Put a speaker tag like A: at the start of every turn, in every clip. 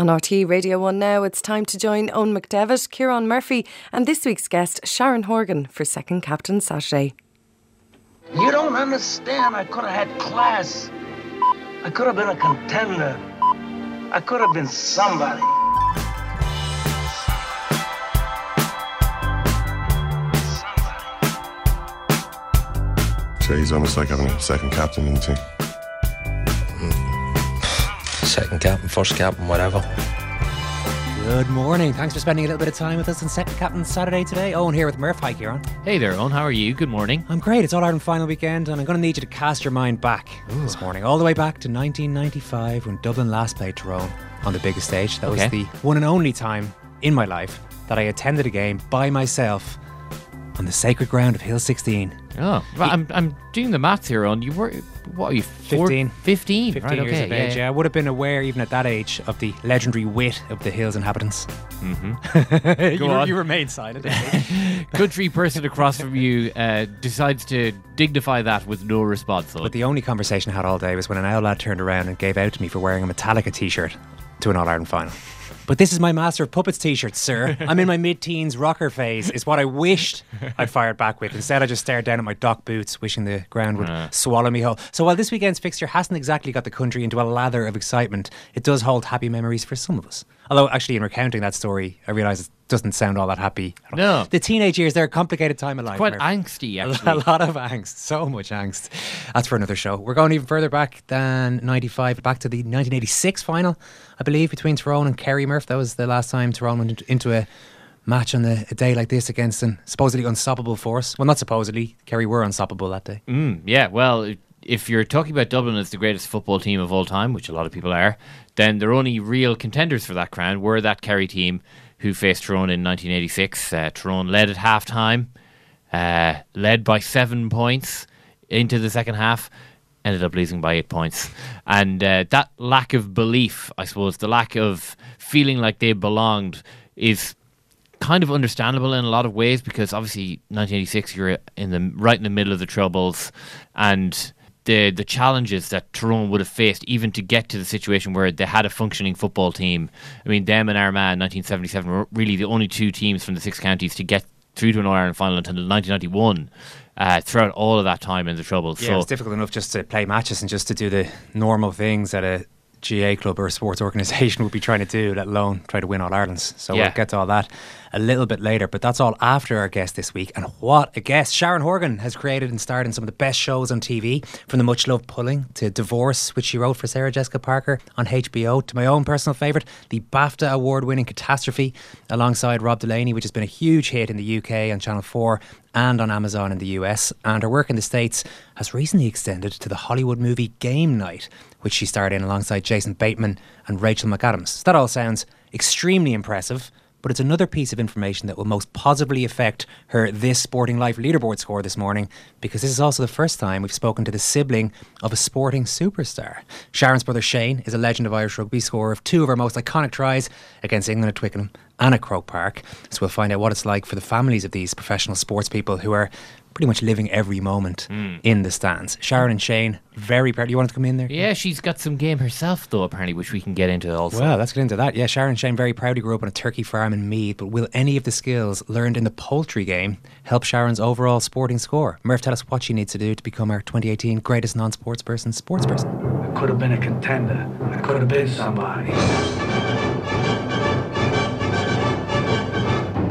A: On RTÉ Radio 1 now, it's time to join Owen McDevitt, Kieran Murphy, and this week's guest, Sharon Horgan, for Second Captain Saturday.
B: You don't understand. I could have had class. I could have been a contender. I could have been somebody.
C: So he's almost like having a second captain in the team.
D: Second captain, first captain, whatever.
E: Good morning. Thanks for spending a little bit of time with us on Second Captain Saturday today. Owen here with Murph. Hi, Kieran.
F: Hey there, Owen. How are you? Good morning.
E: I'm great. It's All Ireland final weekend, and I'm going to need you to cast your mind back this morning, all the way back to 1995 when Dublin last played Tyrone on the biggest stage. That
F: Okay.
E: was the one and only time in my life that I attended a game by myself on the sacred ground of Hill 16.
F: Oh, well, I'm, I'm doing the maths here, on You were, what are you, four,
E: 15.
F: 15.
E: 15
F: right,
E: years
F: okay.
E: of age, yeah. I would have been aware, even at that age, of the legendary wit of the Hill's inhabitants. Mm-hmm. you,
F: on.
E: you remain silent.
F: Country person across from you uh, decides to dignify that with no response. Owen.
E: But the only conversation I had all day was when an owl lad turned around and gave out to me for wearing a Metallica t shirt to an All Ireland final. But this is my Master of Puppets t shirt, sir. I'm in my mid teens rocker phase, is what I wished I'd fired back with. Instead, I just stared down at my Doc boots, wishing the ground would swallow me whole. So while this weekend's fixture hasn't exactly got the country into a lather of excitement, it does hold happy memories for some of us. Although, actually, in recounting that story, I realise it doesn't sound all that happy.
F: No.
E: The teenage years, they're a complicated time of life.
F: Quite
E: Murph.
F: angsty,
E: A lot of angst, so much angst. That's for another show. We're going even further back than 95, back to the 1986 final, I believe, between Tyrone and Kerry Murph. That was the last time Tyrone went into- into a match on a, a day like this against an supposedly unstoppable force. Well, not supposedly, Kerry were unstoppable that day.
F: Mm, yeah, well, if you're talking about Dublin as the greatest football team of all time, which a lot of people are, then their only real contenders for that crown were that Kerry team who faced Tyrone in 1986. Uh, Tyrone led at half time, uh, led by seven points into the second half, ended up losing by eight points. And uh, that lack of belief, I suppose, the lack of feeling like they belonged is kind of understandable in a lot of ways because obviously 1986 you're in the right in the middle of the troubles and the the challenges that Tyrone would have faced even to get to the situation where they had a functioning football team. I mean, them and Armagh in 1977 were really the only two teams from the six counties to get through to an All Ireland final until 1991. Uh, throughout all of that time in the troubles,
E: Yeah,
F: so
E: it's difficult enough just to play matches and just to do the normal things that a GAA club or a sports organisation would be trying to do, let alone try to win All Irelands. So
F: Yeah.
E: we'll get to all that a little bit later. But that's all after our guest this week. And what a guest! Sharon Horgan has created and starred in some of the best shows on TV, from the much loved Pulling to Divorce, which she wrote for Sarah Jessica Parker on HBO, to my own personal favourite, the BAFTA award winning Catastrophe, alongside Rob Delaney, which has been a huge hit in the UK on Channel 4 and on Amazon in the US. And her work in the States has recently extended to the Hollywood movie Game Night, which she starred in alongside Jason Bateman and Rachel McAdams. That all sounds extremely impressive. But it's another piece of information that will most positively affect her This Sporting Life leaderboard score this morning, because this is also the first time we've spoken to the sibling of a sporting superstar. Sharon's brother Shane is a legend of Irish rugby, scorer of two of our most iconic tries against England at Twickenham and at Croke Park. So we'll find out what it's like for the families of these professional sports people who are pretty much living every moment hmm. in the stands. Sharon and Shane, very proud. You wanted to come in there?
F: yeah, she's got some game herself though, apparently, which we can get into also.
E: Well, let's get into that. Yeah, Sharon and Shane very proudly grew up on a turkey farm in Meath, but will any of the skills learned in the poultry game help Sharon's overall sporting score? Murph, tell us what she needs to do to become our 2018 greatest non-sports person, sports person.
B: I could have been a contender. I could have been somebody.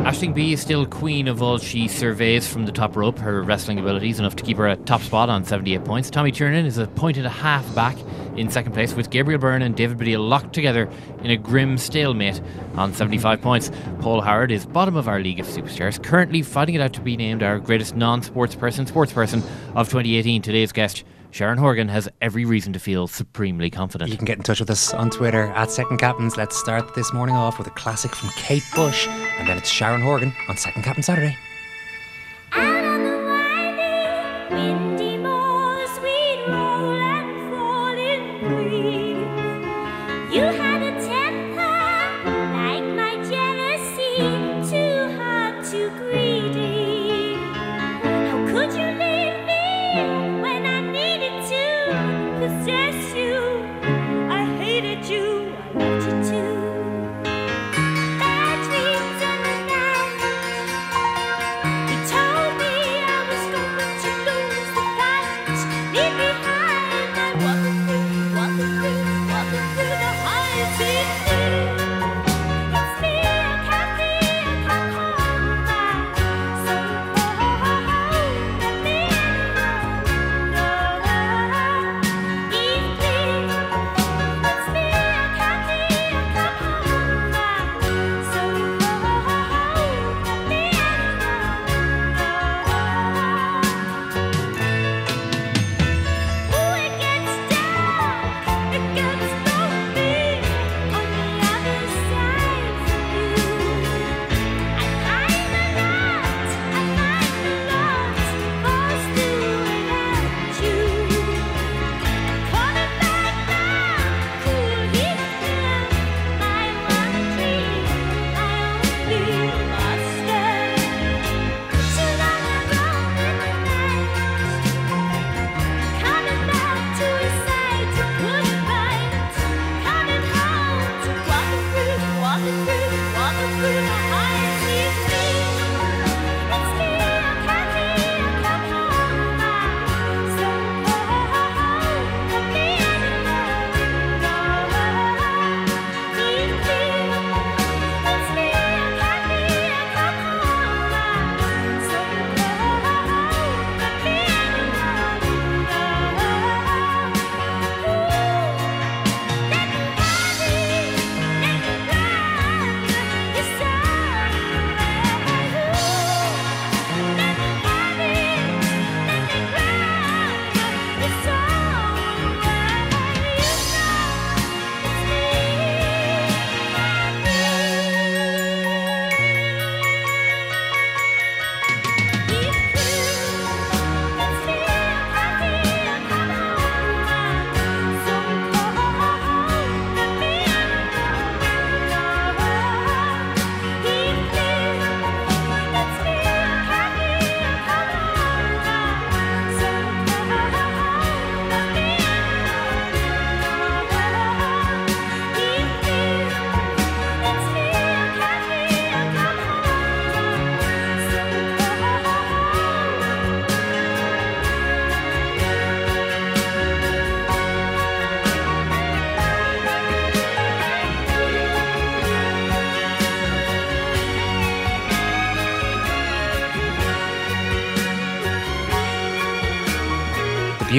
F: Aisling Bea is still queen of all she surveys from the top rope. Her wrestling abilities enough to keep her at top spot on 78 points. Tommy Tiernan is a point and a half back in second place with Gabriel Byrne and David Baddiel locked together in a grim stalemate on 75 points. Paul Howard is bottom of our league of superstars, currently fighting it out to be named our greatest non-sports person, sports person of 2018. Today's guest, Sharon Horgan, has every reason to feel supremely confident.
E: You can get in touch with us on Twitter at Second Captains. Let's start this morning off with a classic from Kate Bush, and then it's Sharon Horgan on Second Captain Saturday.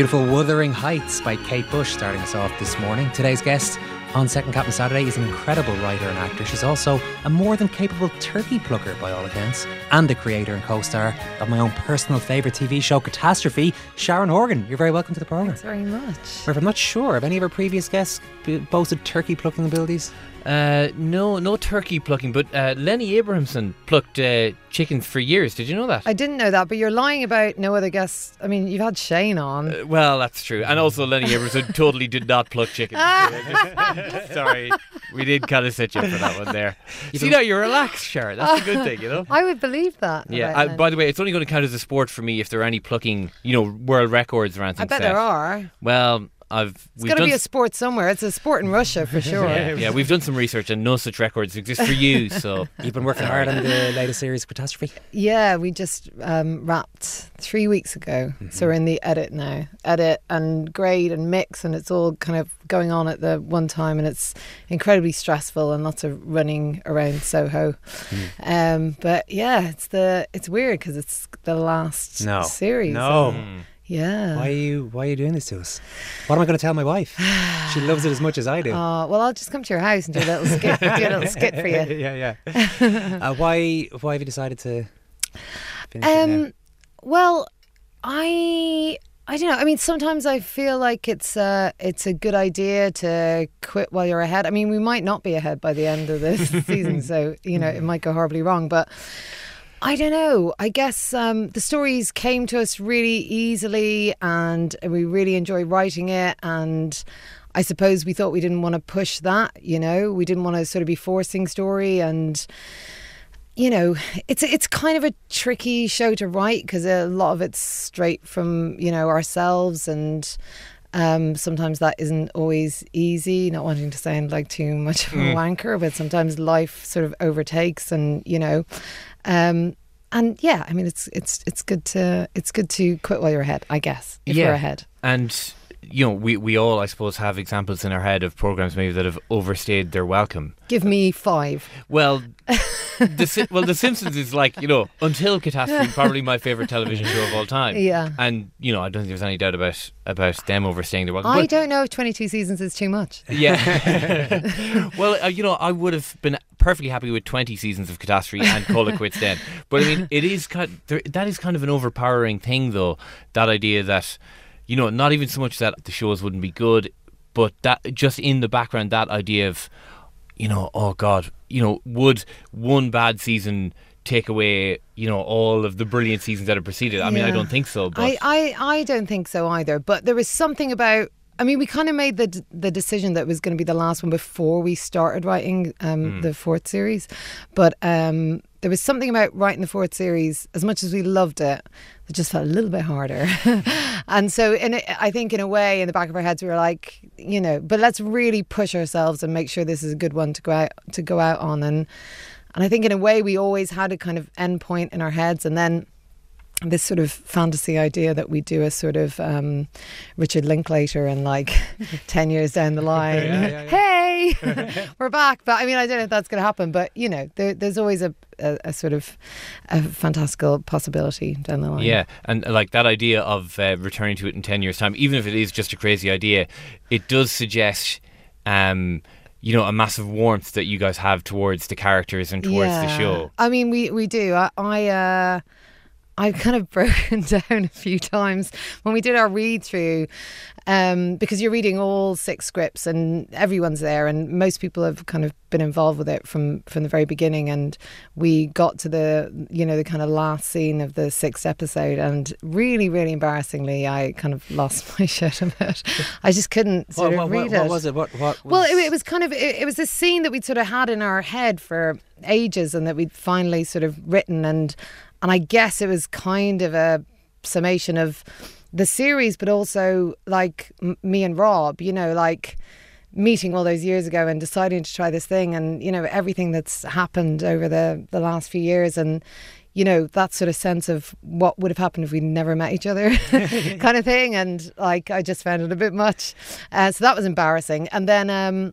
E: Beautiful Wuthering Heights by Kate Bush starting us off this morning. Today's guest on Second Captain Saturday is an incredible writer and actor. She's also a more than capable turkey plucker by all accounts, and the creator and co-star of my own personal favourite TV show, Catastrophe, Sharon Horgan. You're very welcome to the programme.
G: Thanks very much.
E: Murph, I'm not sure. Have any of our previous guests boasted turkey plucking abilities?
F: Uh, no, no turkey plucking, but uh, Lenny Abrahamson plucked uh, chickens for years. Did you know that?
G: I didn't know that, but you're lying about no other guests. I mean, you've had Shane on.
F: Uh, well, that's true. And also, Lenny Abrahamson totally did not pluck chickens. Sorry, we did kind of set you up for that one there. You See now, you're relaxed, Sharon. That's a good thing, you know.
G: I would believe that.
F: Yeah.
G: about
F: Uh, by the way, it's only going to count as a sport for me if there are any plucking, you know, world records or anything.
G: I bet
F: set.
G: there are.
F: Well, I've
G: It's
F: we've
G: got to
F: done
G: be a sport somewhere. It's a sport in Russia for sure.
F: yeah, yeah, we've done some research and no such records exist for you. So
E: You've been working hard on the latest series, Catastrophe.
G: Yeah, we just um, wrapped three weeks ago.
F: Mm-hmm.
G: So we're in the edit now. Edit and grade and mix, and it's all kind of going on at the one time, and it's incredibly stressful and lots of running around Soho.
F: Mm.
G: Um, but yeah, it's the it's weird because it's the last
E: No.
G: series.
E: No.
G: and- yeah.
E: Why are you Why are you doing this to us? What am I going to tell my wife? She loves it as much as I do.
G: Oh, well, I'll just come to your house and do a little skit, do a little skit for you.
E: yeah, yeah. uh, why Why have you decided to finish it now?
G: Um, well, I I don't know. I mean, sometimes I feel like it's uh it's a good idea to quit while you're ahead. I mean, we might not be ahead by the end of this season, so you know it might go horribly wrong. But I don't know. I guess um, the stories came to us really easily, and we really enjoy writing it. And I suppose we thought we didn't want to push that. You know, we didn't want to sort of be forcing story and you know, it's it's kind of a tricky show to write because a lot of it's straight from you know ourselves, and um, sometimes that isn't always easy. Not wanting to sound like too much of a wanker, but sometimes life sort of overtakes, and you know, um, and yeah, I mean, it's it's it's good to it's good to quit while you're ahead, I guess, if
F: Yeah.
G: we're ahead.
F: and you know, we we all, I suppose, have examples in our head of programs maybe that have overstayed their welcome.
G: Give me five.
F: Well, the well, The Simpsons is like you know until Catastrophe, probably my favorite television show of all time.
G: Yeah.
F: and you know I don't think there's any doubt about about them overstaying their welcome.
G: I
F: But-
G: don't know if 22 seasons is too much.
F: Yeah. well, uh, you know, I would have been perfectly happy with 20 seasons of Catastrophe and Call It Quits then. But I mean, it is kind there, that is kind of an overpowering thing, though. That idea that, you know, not even so much that the shows wouldn't be good, but that just in the background, that idea of, you know, oh God, you know, would one bad season take away, you know, all of the brilliant seasons that have preceded? I mean, I don't think so. But
G: I, I, I don't think so either. But there is something about. I mean, we kind of made the d- the decision that it was going to be the last one before we started writing um, the fourth series. But um, there was something about writing the fourth series. As much as we loved it, it just felt a little bit harder. and so, in a, I think, in a way, in the back of our heads, we were like, you know, but let's really push ourselves and make sure this is a good one to go out to go out on. And and I think, in a way, we always had a kind of end point in our heads, and then this sort of fantasy idea that we do a sort of um, Richard Linklater and like 10 years down the line, hey, we're back. But I mean, I don't know if that's going to happen, but you know, there, there's always a, a, a sort of a fantastical possibility down the line.
F: Yeah, and like that idea of uh, returning to it in 10 years' time, even if it is just a crazy idea, it does suggest, um, you know, a massive warmth that you guys have towards the characters and towards the show.
G: I mean, we we do. I, I uh, I've kind of broken down a few times when we did our read through, um, because you're reading all six scripts and everyone's there, and most people have kind of been involved with it from from the very beginning. And we got to the you know the kind of last scene of the sixth episode, and really, really embarrassingly, I kind of lost my shit a bit. I just couldn't sort
E: what,
G: of
E: what,
G: read
E: what
G: it.
E: was it? What? What?
G: Well, it, it was kind of it, it was a scene that we'd sort of had in our head for ages, and that we'd finally sort of written, and and I guess it was kind of a summation of the series, but also like m- me and Rob, you know, like meeting all those years ago and deciding to try this thing, and you know everything that's happened over the the last few years, and you know that sort of sense of what would have happened if we'd never met each other kind of thing. And like i just found it a bit much. Uh, so that was embarrassing. And then um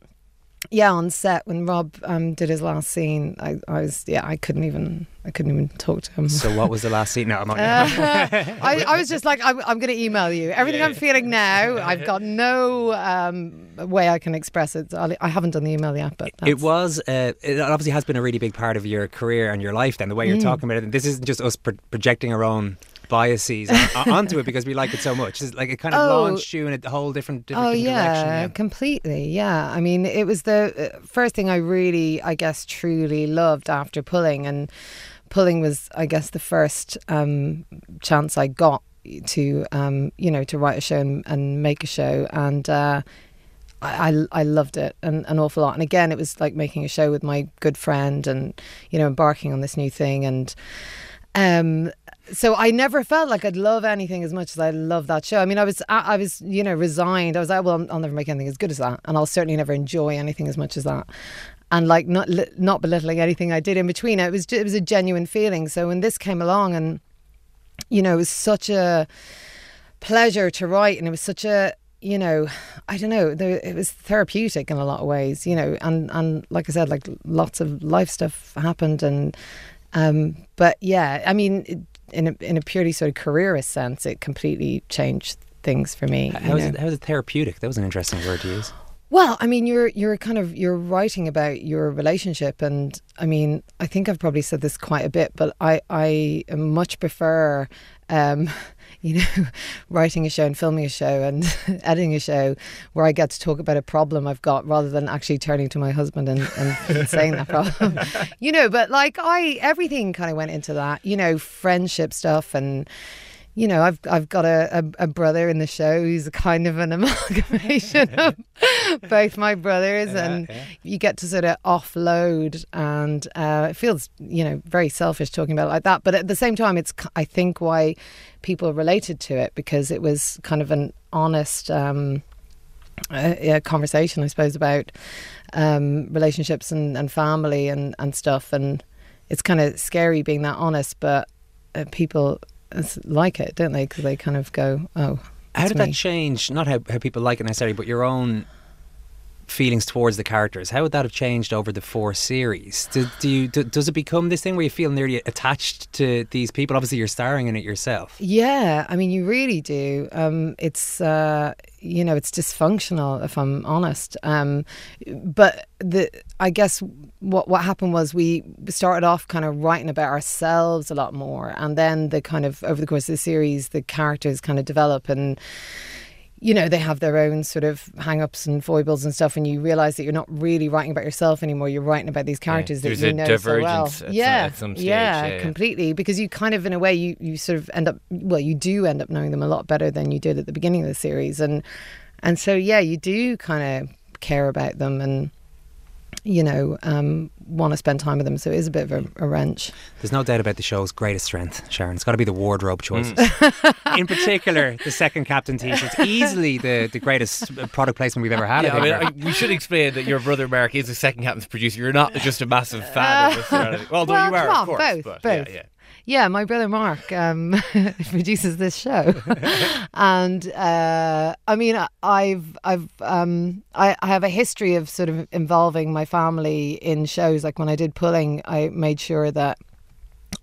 G: yeah, on set when Rob um, did his last scene, I, I was yeah, I couldn't even I couldn't even talk to him.
E: So what was the last scene? No, I'm not.
G: I, I was just like, I'm, I'm going to email you. Everything I'm feeling now, I've got no um, way I can express it. I'll- haven't done the email yet, but
E: It was. Uh, it obviously has been a really big part of your career and your life. Then the way
G: Mm.
E: you're talking about it, and this isn't just us pro- projecting our own biases onto it because we like it so much. It's like it kind of
G: Oh.
E: launched you in a whole different, different,
G: Oh
E: different
G: yeah,
E: direction.
G: completely. Yeah, I mean, it was the uh, first thing I really, I guess, truly loved after pulling, and pulling was, I guess, the first um, chance I got to, um, you know, to write a show and, and make a show, and. Uh, I, I I loved it an, an awful lot. And again, it was like making a show with my good friend and, you know, embarking on this new thing. And um, so I never felt like I'd love anything as much as I love that show. I mean, I was, I, was, you know, resigned. I was like, well, I'll never make anything as good as that. And I'll certainly never enjoy anything as much as that. And like not not belittling anything I did in between. It was it was a genuine feeling. So when this came along and, you know, it was such a pleasure to write and it was such a you know i don't know it was therapeutic in a lot of ways you know and and like i said like lots of life stuff happened and um but yeah i mean in a in a purely sort of careerist sense it completely changed things for me you was,
E: it? How is it therapeutic? That was an interesting word to use.
G: Well, I mean, you're you're kind of you're writing about your relationship, and I mean, I think I've probably said this quite a bit, but I I much prefer, um, you know, writing a show and filming a show and editing a show where I get to talk about a problem I've got rather than actually turning to my husband and, and saying that problem, you know. But like I, everything kind of went into that, you know, friendship stuff and you know, I've I've got a, a, a brother in the show who's a kind of an amalgamation of both my brothers, and you get to sort of offload, and uh, it feels you know very selfish talking about it like that, but at the same time, it's I think why people related to it because it was kind of an honest. Um, uh, yeah, conversation, I suppose, about um, relationships and, and family and, and stuff. And it's kind of scary being that honest, but uh, people like it, don't they? Because they kind of go, oh.
E: How did
G: me."
E: that change? Not how, how people like it necessarily, but your own feelings towards the characters. How would that have changed over the four series? Do, do you do, does it become this thing where you feel nearly attached to these people? Obviously, you're starring in it yourself.
G: Yeah, I mean, you really do. Um, it's uh, you know, it's dysfunctional if I'm honest. Um, but the I guess what what happened was we started off kind of writing about ourselves a lot more, and then the kind of over the course of the series, the characters kind of develop and. You know, they have their own sort of hang ups and foibles and stuff, and you realize that you're not really writing about yourself anymore. You're writing about these characters that you
H: a
G: know so well.
H: divergence at some-
G: yeah,
H: some stage,
G: yeah,
H: yeah, yeah.
G: completely. Because you kind of, in a way, you you sort of end up well, you do end up knowing them a lot better than you did at the beginning of the series, and and so yeah, you do kind of care about them and you know um, want to spend time with them. So it is a bit of a, a wrench.
E: There's no doubt about the show's greatest strength, Sharon. It's got to be the wardrobe choices.
H: Mm.
E: In particular, the second captain t-shirts. Easily the, the greatest product placement we've ever had.
F: Yeah, I
E: I
F: mean. I, we should explain that your brother Mark is a second captain's producer. You're not just a massive fan of this. or anything. Although
G: well,
F: you are,
G: come on,
F: of course.
G: both,
F: but
G: both.
F: Yeah, yeah.
G: Yeah, my brother Mark um, produces this show, and uh, I mean, I- I've I've um, I, I have a history of sort of involving my family in shows. Like when I did pulling, I made sure that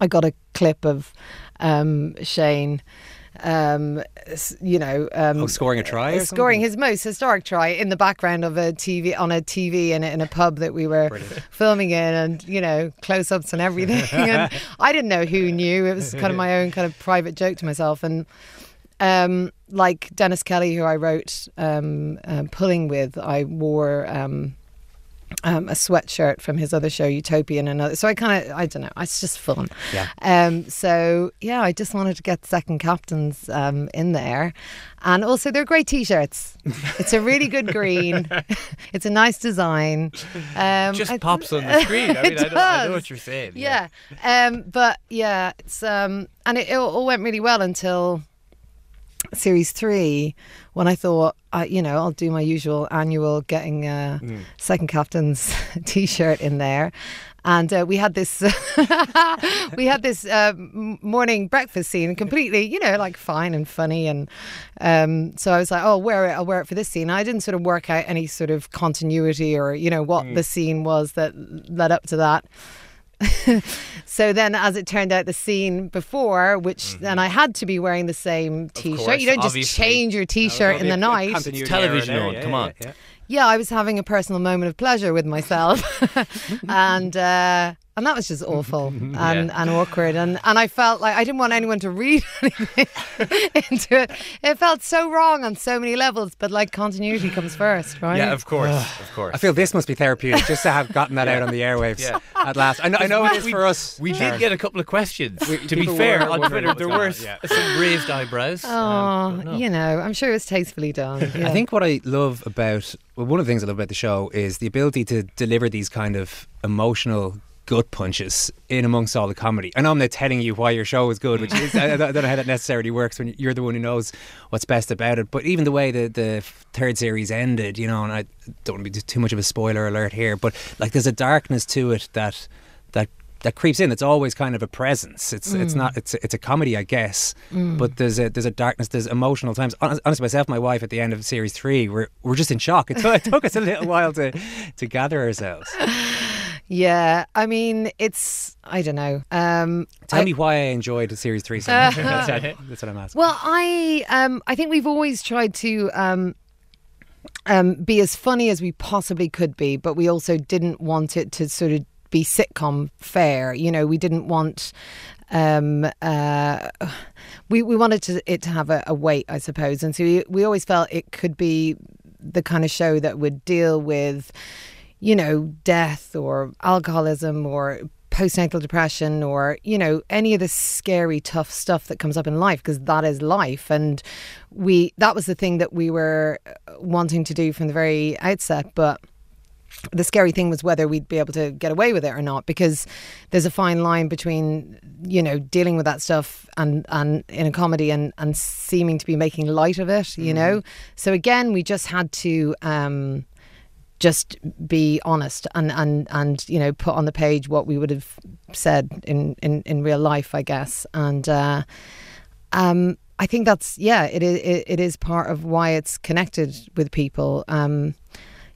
G: I got a clip of um, Shane. Um, you know, um,
E: Oh, scoring a try
G: scoring
E: something?
G: his most historic try in the background of a TV on a TV in a, in a pub that we were filming in, and you know, close ups and everything. and I didn't know who knew. It was kind of my own kind of private joke to myself, and um, like Dennis Kelly, who I wrote um, um, pulling with, I wore. Um, um, a sweatshirt from his other show, Utopia, and other. So I kind of, I don't know, it's just fun.
E: Yeah.
G: Um. So yeah, I just wanted to get second captains um in there, and also they're great t-shirts. It's a really good green. it's a nice design. Um,
F: Just
G: I-
F: pops on the screen. I mean, I, know, I know what you're saying.
G: yeah. Um, but yeah, it's um, and it, it all went really well until series three when I thought, I, you know, I'll do my usual annual getting a second captain's t-shirt in there. And uh, we had this, we had this uh, morning breakfast scene, completely, you know, like fine and funny, and um, so I was like, oh, I'll wear it, I'll wear it for this scene. I didn't sort of work out any sort of continuity or you know what the scene was that led up to that. so then, as it turned out, the scene before, which then I had to be wearing the same T-shirt.
F: course,
G: you don't just change your T-shirt in the night.
F: It's television on, come on.
G: Yeah, I was having a personal moment of pleasure with myself, and uh, and that was just awful and, and awkward, and and I felt like I didn't want anyone to read anything into it. It felt so wrong on so many levels, but like continuity comes first, right?
F: Yeah, of course, of course.
E: I feel this must be therapeutic just to have gotten that out on the airwaves
F: Yeah.
E: at last. I know, I know it is
F: We-
E: for us.
F: We
E: Sharon.
F: did get a couple of questions. to be fair, on Twitter there were
E: yeah.
F: some raised eyebrows.
G: Oh,
F: Um, no.
G: you know, I'm sure it was tastefully done. Yeah.
E: I think what I love about well, one of the things I love about the show is the ability to deliver these kind of emotional gut punches in amongst all the comedy. I know I'm not telling you why your show is good, which is I, I don't know how that necessarily works when you're the one who knows what's best about it. But even the way the the third series ended, you know, and I don't want to be too much of a spoiler alert here, but like there's a darkness to it that that that creeps in. It's always kind of a presence. It's it's mm. not it's it's a comedy, I guess. Mm. But there's a there's a darkness. There's emotional times. Honest, honestly, myself, and my wife, at the end of series three, we're we're just in shock. It took, it took us a little while to to gather ourselves.
G: yeah, I mean, it's I don't know. Um,
E: Tell
G: I-
E: me why I enjoyed series three so much. that's, that's what I'm asking.
G: Well, I um, I think we've always tried to um, um, be as funny as we possibly could be, but we also didn't want it to sort of be sitcom fare. You know, we didn't want. Um, uh, we we wanted to, it to have a, a weight, I suppose, and so we, we always felt it could be the kind of show that would deal with, you know, death or alcoholism or postnatal depression or you know any of the scary tough stuff that comes up in life because that is life. And we that was the thing that we were uh, wanting to do from the very outset. But the scary thing was whether we'd be able to get away with it or not because there's a fine line between you know dealing with that stuff and and in a comedy and and seeming to be making light of it you know? So again we just had to um just be honest and and and you know put on the page what we would have said in in in real life i guess and uh um i think that's yeah it is it, it is part of why it's connected with people um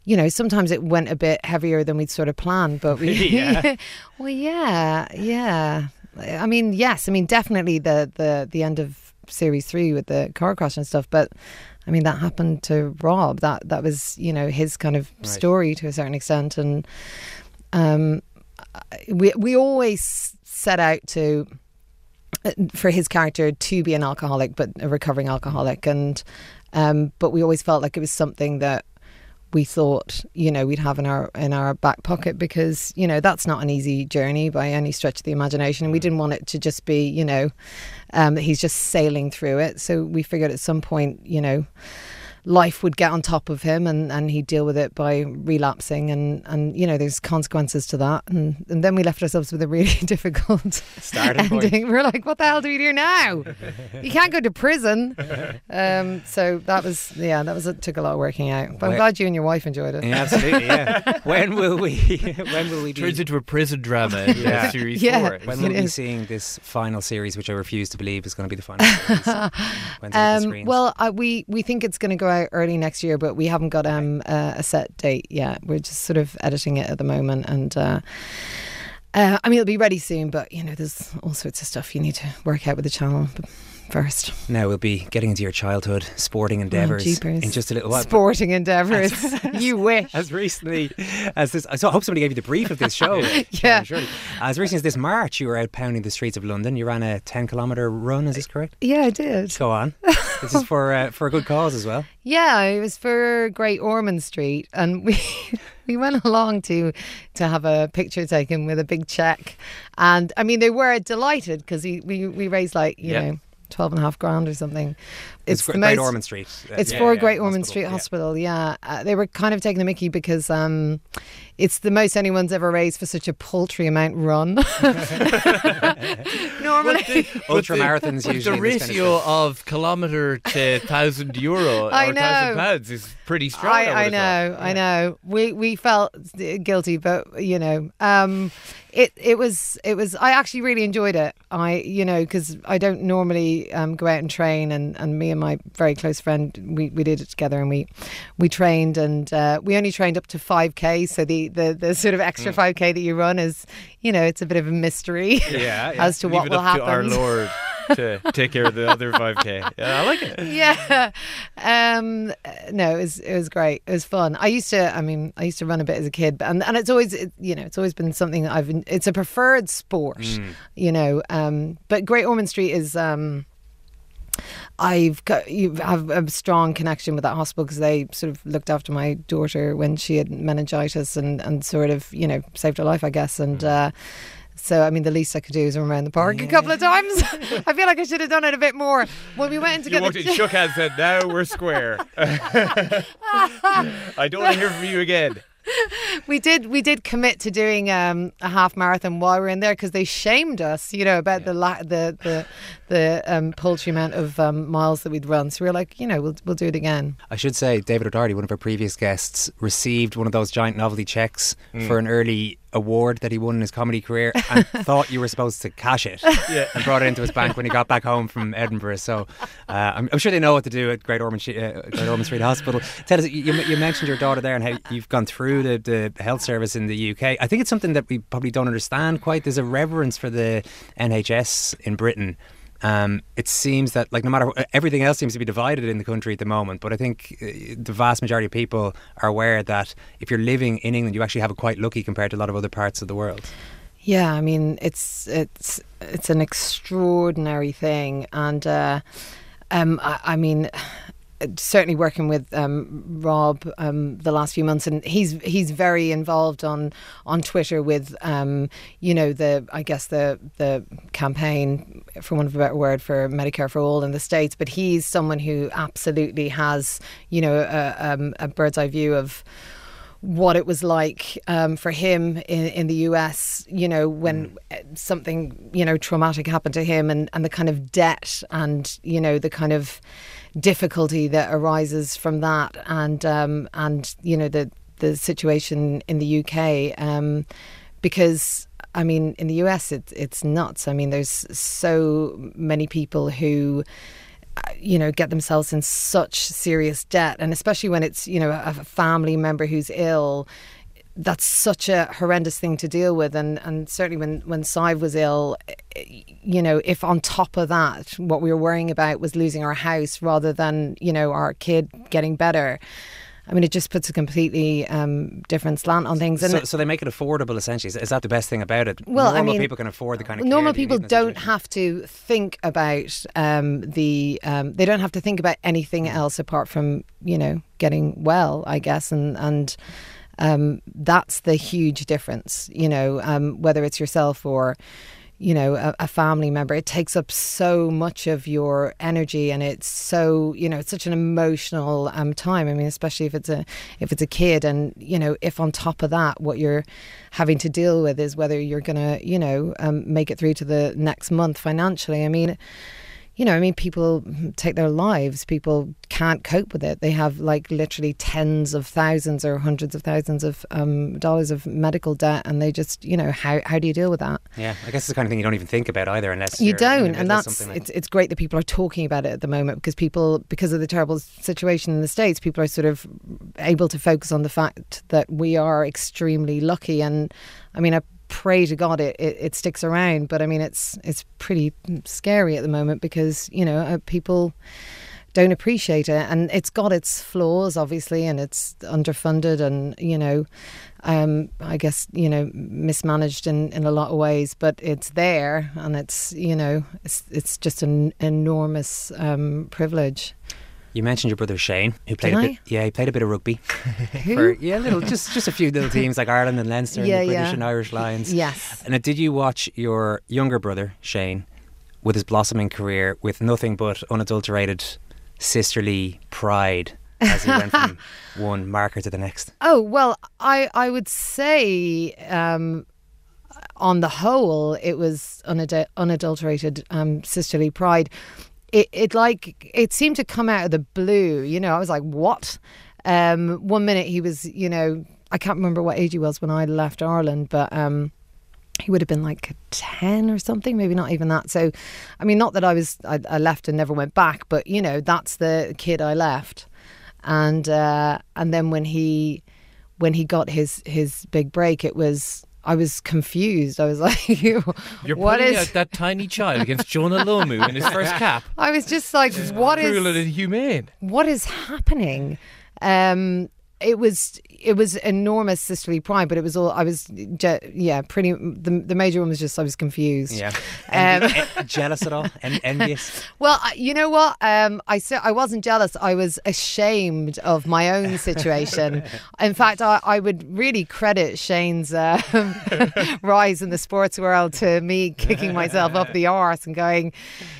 G: you know, sometimes it went a bit heavier than we'd sort of planned, but we,
F: Yeah.
G: well, yeah, yeah. I mean, yes, I mean, definitely the the the end of series three with the car crash and stuff, but I mean, that happened to Rob. That that was, you know, his kind of story to a certain extent, and um, we we always set out to uh, for his character to be an alcoholic, but a recovering alcoholic, and um, but we always felt like it was something that we thought you know we'd have in our in our back pocket because you know that's not an easy journey by any stretch of the imagination. And we didn't want it to just be you know um, that he's just sailing through it. So we figured at some point you know life would get on top of him and, and he'd deal with it by relapsing and, and you know there's consequences to that and, and then we left ourselves with a really difficult
E: Starting point.
G: ending we're like what the hell do we do now you can't go to prison um, so that was yeah that was it took a lot of working out but I'm
E: Wait.
G: glad you and your wife enjoyed it
E: Yeah, absolutely. Yeah. when will we? When will we be?
F: Turns into a prison drama in
E: Yeah.
F: series
G: Yeah.
F: four.
E: when will we be seeing this final series, which I refuse to believe is going to be the final series? When's it the
G: Um, well, uh, we we think it's going to go out early next year, but we haven't got um, uh, a set date yet. We're just sort of editing it at the moment, and uh, uh, I mean it'll be ready soon. But you know, there's all sorts of stuff you need to work out with the channel b- first.
E: now we'll be getting into your childhood sporting endeavours
G: Oh,
E: in just a little while.
G: Sporting endeavours, you wish.
E: As recently as this, I hope somebody gave you the brief of this show.
G: Yeah.
E: surely. As recently as this March, you were out pounding the streets of London. You ran a ten kilometre run. Is this correct?
G: Yeah, I did.
E: Go on. this is for uh, for a good cause as well.
G: Yeah, it was for Great Ormond Street, and we we went along to to have a picture taken with a big check, and I mean they were delighted because we, we we raised like you
F: Yeah.
G: know twelve and a half grand or something.
E: It's,
G: the
E: Great,
G: most-
E: Ormond Street.
G: It's
F: Yeah,
G: for
F: yeah,
G: Great Ormond
E: hospital,
G: Street
E: yeah.
G: Hospital. Yeah, uh, they were kind of taking the Mickey because um, it's the most anyone's ever raised for such a paltry amount run. Normally,
E: Ultra
F: the-
E: marathons
F: but
E: usually.
F: the
E: this kind of
F: ratio
E: stuff.
F: of kilometre to thousand euro
G: I
F: or thousand pounds is pretty strong.
G: I,
F: would
G: I know,
F: thought.
G: I know. We we felt guilty, but you know, um, it it was it was. I actually really enjoyed it. I you know because I don't normally um, go out and train, and, and me and my very close friend we, we did it together, and we we trained, and uh, we only trained up to five k. So the, the the sort of
F: Mm.
G: extra five k that you run is you know it's a bit of a mystery
E: Yeah, yeah.
G: as to
F: Leave
G: what
F: it
G: will
F: up to our. Lord to take care of the other five k. Yeah, I like it.
G: yeah. Um, no, it was it was great. It was fun. I used to. I mean, I used to run a bit as a kid, but and, and it's always it, you know it's always been something that I've. It's a preferred sport, you know. Um, but Great Ormond Street is. Um, I've got you have a strong connection with that hospital because they sort of looked after my daughter when she had meningitis and, and sort of you know saved her life I guess. And uh, so I mean the least I could do is run around the park a couple of times. I feel like I should have done it a bit more. When we went in to
F: You
G: get
F: walked
G: the
F: in, shook hands, said, "Now we're square." I don't want to hear from you again.
G: We did we did commit to doing um, a half marathon while we were in there because they shamed us, you know, about the la- the the the um, paltry amount of um, miles that we'd run. So we were like, you know, we'll we'll do it again.
E: I should say, David O'Doherty, one of our previous guests, received one of those giant novelty checks
F: Mm.
E: for an early award that he won in his comedy career and thought you were supposed to cash it
F: Yeah.
E: and brought it into his bank when he got back home from Edinburgh. So uh, I'm, I'm sure they know what to do at Great Ormond, Shi- uh, Great Ormond Street Hospital. Tell us, you, you mentioned your daughter there and how you've gone through the, the health service in the UK. I think it's something that we probably don't understand quite. There's a reverence for the NHS in Britain. Um, it seems that like no matter everything else seems to be divided in the country at the moment, but I think uh, the vast majority of people are aware that if you're living in England, you actually have it quite lucky compared to a lot of other parts of the world.
G: Yeah, I mean, it's it's it's an extraordinary thing, and uh, um, I, I mean. Certainly working with um, Rob um, the last few months, and he's he's very involved on on Twitter with um, you know the I guess the the campaign, for want of a better word, for Medicare for all in the states. But he's someone who absolutely has you know a, um, a bird's eye view of what it was like um, for him in, in the US, you know, when uh, something, you know, traumatic happened to him and, and the kind of debt and, you know, the kind of difficulty that arises from that and, um, and you know, the, the situation in the UK. Um, because, I mean, in the US, it, it's nuts. I mean, there's so many people who you know get themselves in such serious debt and especially when it's you know a family member who's ill that's such a horrendous thing to deal with and and certainly when when Sive was ill you know if on top of that what we were worrying about was losing our house rather than you know our kid getting better I mean, it just puts a completely um, different slant on things. And
E: So, so they make it affordable, essentially. Is, that the best thing about it?
G: Well, I
E: Normal
G: mean,
E: people can afford the kind of
G: normal people
E: need in that
G: don't have to think about um, the um, they don't have to think about anything else apart from you know getting well I guess and and um, that's the huge difference you know um, whether it's yourself or you know a, a family member. It takes up so much of your energy and it's so you know it's such an emotional um, time. I mean especially if it's a if it's a kid and you know if on top of that what you're having to deal with is whether you're gonna you know um, make it through to the next month financially. I mean you know, I mean, people take their lives. People can't cope with it. They have like literally tens of thousands or hundreds of thousands of um, dollars of medical debt, and they just, you know, how how do you deal with that?
E: Yeah, I guess it's the kind of thing you don't even think about either, unless
G: You don't, and that's
E: something like
G: it's it's great that people are talking about it at the moment because people because of the terrible situation in the states, people are sort of able to focus on the fact that we are extremely lucky. And I mean, I pray to God it, it, it sticks around, but I mean, it's it's pretty scary at the moment because you know uh, people don't appreciate it. And it's got its flaws obviously and it's underfunded and you know um, I guess you know mismanaged in, in a lot of ways, but it's there, and it's you know it's it's just an enormous um, privilege.
E: You mentioned your brother Shane, who played
G: Did
E: a
G: I?
E: bit. Yeah, he played a bit of rugby.
G: Who?
E: For, yeah, little, just just a few little teams like Ireland and Leinster
G: Yeah,
E: and the British
G: yeah.
E: and Irish Lions.
G: Yes.
E: And did you watch your younger brother Shane, with his blossoming career, with nothing but unadulterated sisterly pride as he went from one marker to the next?
G: Oh well, I I would say um, on the whole, it was unad- unadulterated um, sisterly pride. It it like it seemed to come out of the blue. You know, I was like, what? Um, one minute he was, you know, I can't remember what age he was when I left Ireland, but. Um, he would have been like 10 or something maybe not even that so i mean not that i was i, I left and never went back but you know that's the kid i left and uh and then when he when he got his his big break it was i was confused i was like
F: You're
G: what is
F: out that tiny child against Jonah Lomu in his first cap.
G: i was just like what
F: Cruel and inhumane.
G: what is happening um it was it was enormous sisterly pride but it was all i was je- yeah pretty the, the major one was just i was confused
E: Yeah.
G: Um,
E: en- jealous at all? En- envious?
G: Well, you know what? Um, I sa- I wasn't jealous. I was ashamed of my own situation. in fact, I, I would really credit Shane's um, rise in the sports world to me kicking myself up the arse and going,